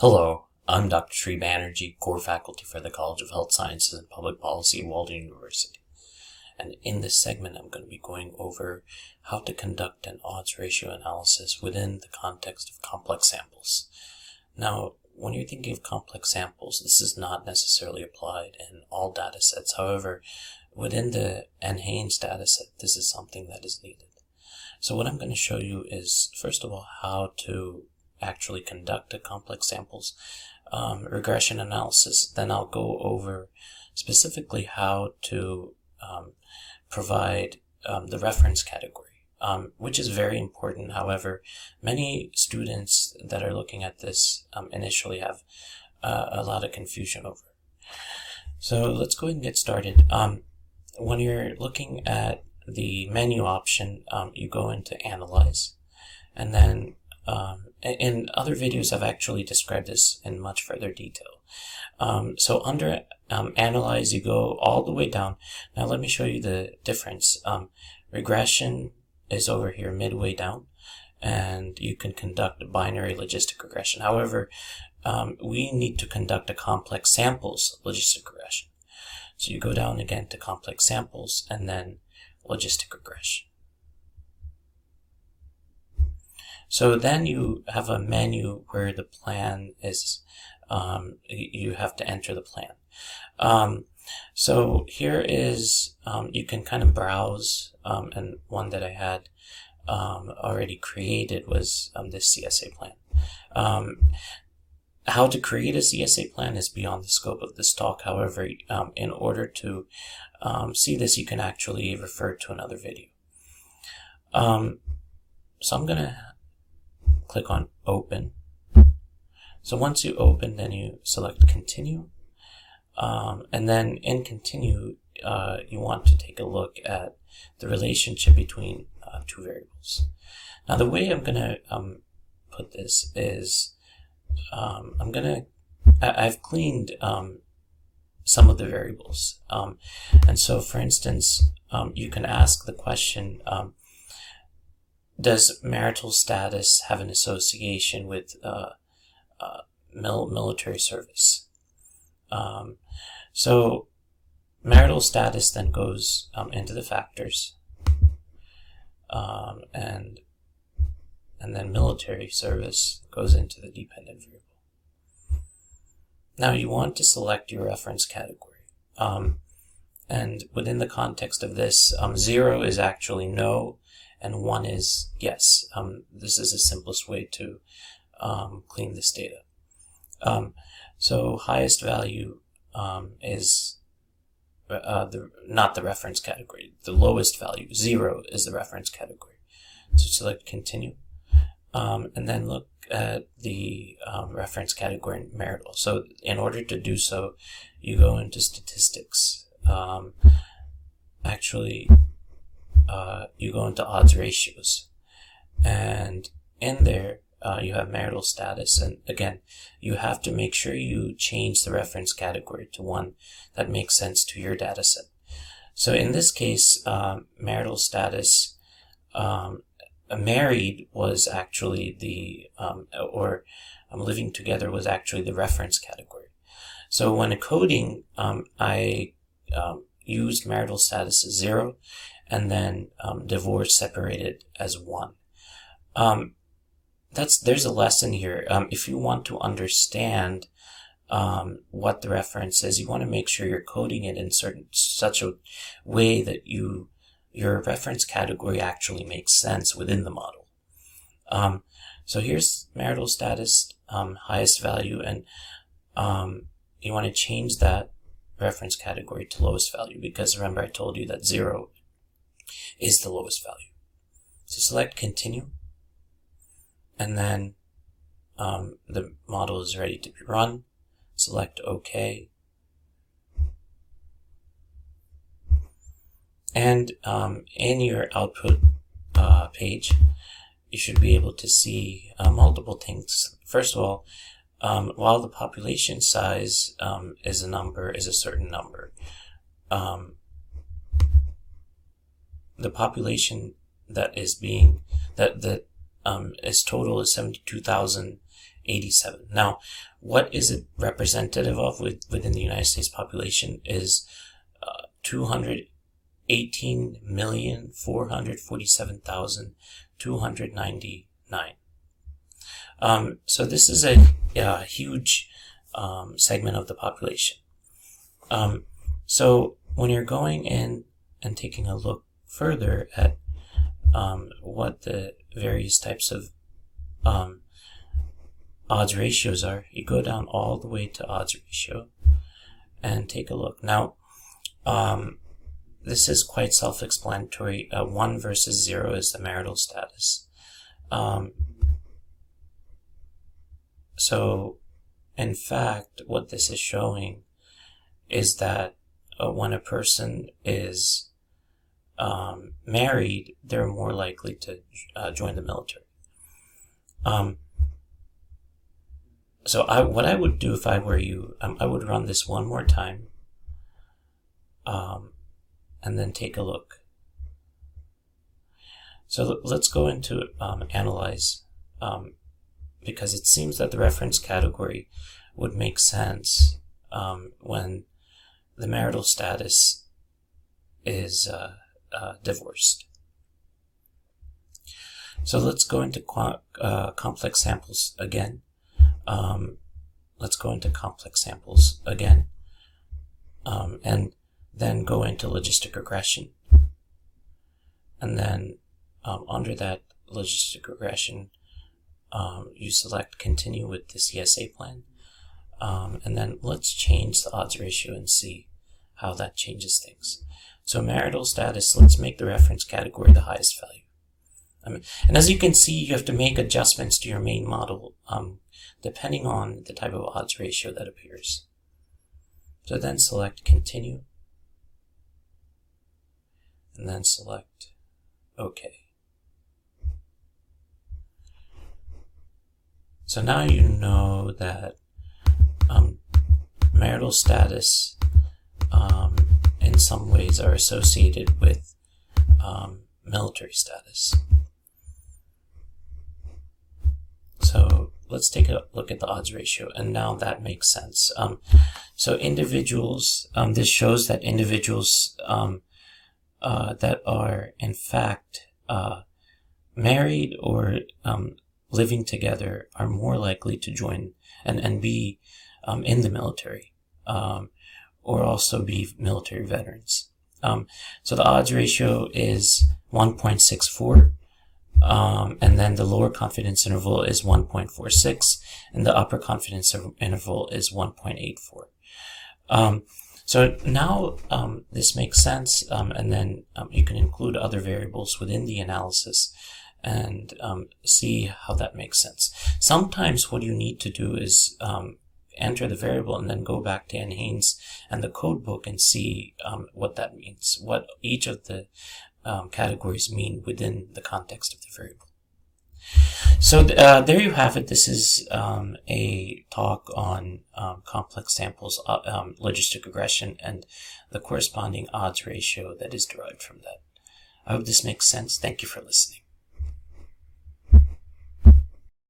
Hello, I'm Dr. Sri Banerjee, core faculty for the College of Health Sciences and Public Policy at Walden University. And in this segment, I'm going to be going over how to conduct an odds ratio analysis within the context of complex samples. Now, when you're thinking of complex samples, this is not necessarily applied in all data sets. However, within the NHANES dataset, this is something that is needed. So what I'm going to show you is, first of all, how to actually conduct a complex samples um, regression analysis. Then I'll go over specifically how to um, provide um, the reference category. Um, which is very important. However, many students that are looking at this um, initially have uh, a lot of confusion over. So let's go ahead and get started. Um, when you're looking at the menu option, you go into Analyze, and then um, in other videos, I've actually described this in much further detail. Um, so under um, Analyze, you go all the way down. Now let me show you the difference. Um, regression is over here midway down, and you can conduct binary logistic regression. However, um, we need to conduct a complex samples logistic regression. So you go down again to complex samples and then logistic regression. So then you have a menu where the plan is, um, you have to enter the plan. Um, so here is, um, you can kind of browse, um, and one that I had um, already created was um, this CSA plan. How to create a CSA plan is beyond the scope of this talk. However, in order to see this, you can actually refer to another video. So I'm going to click on open. So once you open, then you select continue. Um, and then in continue, uh, you want to take a look at the relationship between uh, two variables. Now the way I'm going to um, put this is um, I'm gonna, I, have cleaned um, some of the variables. Um, and so for instance, um, you can ask the question, does marital status have an association with uh, uh, mil military service? Um, so marital status then goes into the factors. and and then military service goes into the dependent variable. Now you want to select your reference category. Um, and within the context of this, um, zero is actually no, and one is yes. Um, this is the simplest way to um, clean this data. Um, so highest value um, is uh, the not the reference category. The lowest value, zero, is the reference category. So select continue um, and then look at the um, reference category marital. So in order to do so, you go into statistics. Um, actually, uh, you go into odds ratios. And in there, uh, you have marital status. And again, you have to make sure you change the reference category to one that makes sense to your data set. So in this case, um, marital status um, married was actually the, um, or um, living together was actually the reference category. So when coding, um, I used marital status as zero and then um, divorce separated as one. Um, that's there's a lesson here. if you want to understand what the reference is, you want to make sure you're coding it in certain such a way that you your reference category actually makes sense within the model. Um, so here's marital status, um, highest value, and um, you want to change that reference category to lowest value because remember I told you that zero is the lowest value. So select continue, and then um, the model is ready to be run. Select OK, And um, in your output uh, page, you should be able to see uh, multiple things. First of all, um, while the population size um, is a number, is a certain number, um, the population that is being that that um, is total is seventy two thousand eighty seven. Now, what is it representative of with, within the United States population is uh, 218,447,299. Um, so this is a, a huge um, segment of the population. Um, so when you're going in and taking a look further at um, what the various types of um, odds ratios are, you go down all the way to odds ratio and take a look. Now, um, this is quite self-explanatory. Uh, one versus zero is the marital status. Um, so, in fact, what this is showing is that uh, when a person is um, married, they're more likely to uh, join the military. Um, so I, what I would do if I were you, um, I would run this one more time, um, and then take a look. So let's go into um, analyze, um, because it seems that the reference category would make sense um, when the marital status is uh, uh, divorced. So let's go into uh, complex samples again. Um, let's go into complex samples again. Um, and then go into logistic regression. And then um, under that logistic regression, um, you select continue with the CSA plan. Um, and then let's change the odds ratio and see how that changes things. So marital status, let's make the reference category the highest value. And as you can see, you have to make adjustments to your main model um, depending on the type of odds ratio that appears. So then select continue and then select OK. So now you know that um, marital status um, in some ways are associated with um, military status. So let's take a look at the odds ratio, and now that makes sense. Um, so individuals, um, this shows that individuals um, uh, that are in fact uh, married or um, living together are more likely to join and, and be um, in the military. Um, or also be military veterans. Um, so the odds ratio is 1.64. Um, and then the lower confidence interval is 1.46 and the upper confidence interval is 1.84. Um, so now um, this makes sense, um, and then um, you can include other variables within the analysis and um, see how that makes sense. Sometimes what you need to do is enter the variable and then go back to NHANES and the code book and see um, what that means, what each of the um, categories mean within the context of the variable. So uh, there you have it. This is um, a talk on um, complex samples, uh, um, logistic regression, and the corresponding odds ratio that is derived from that. I hope this makes sense. Thank you for listening.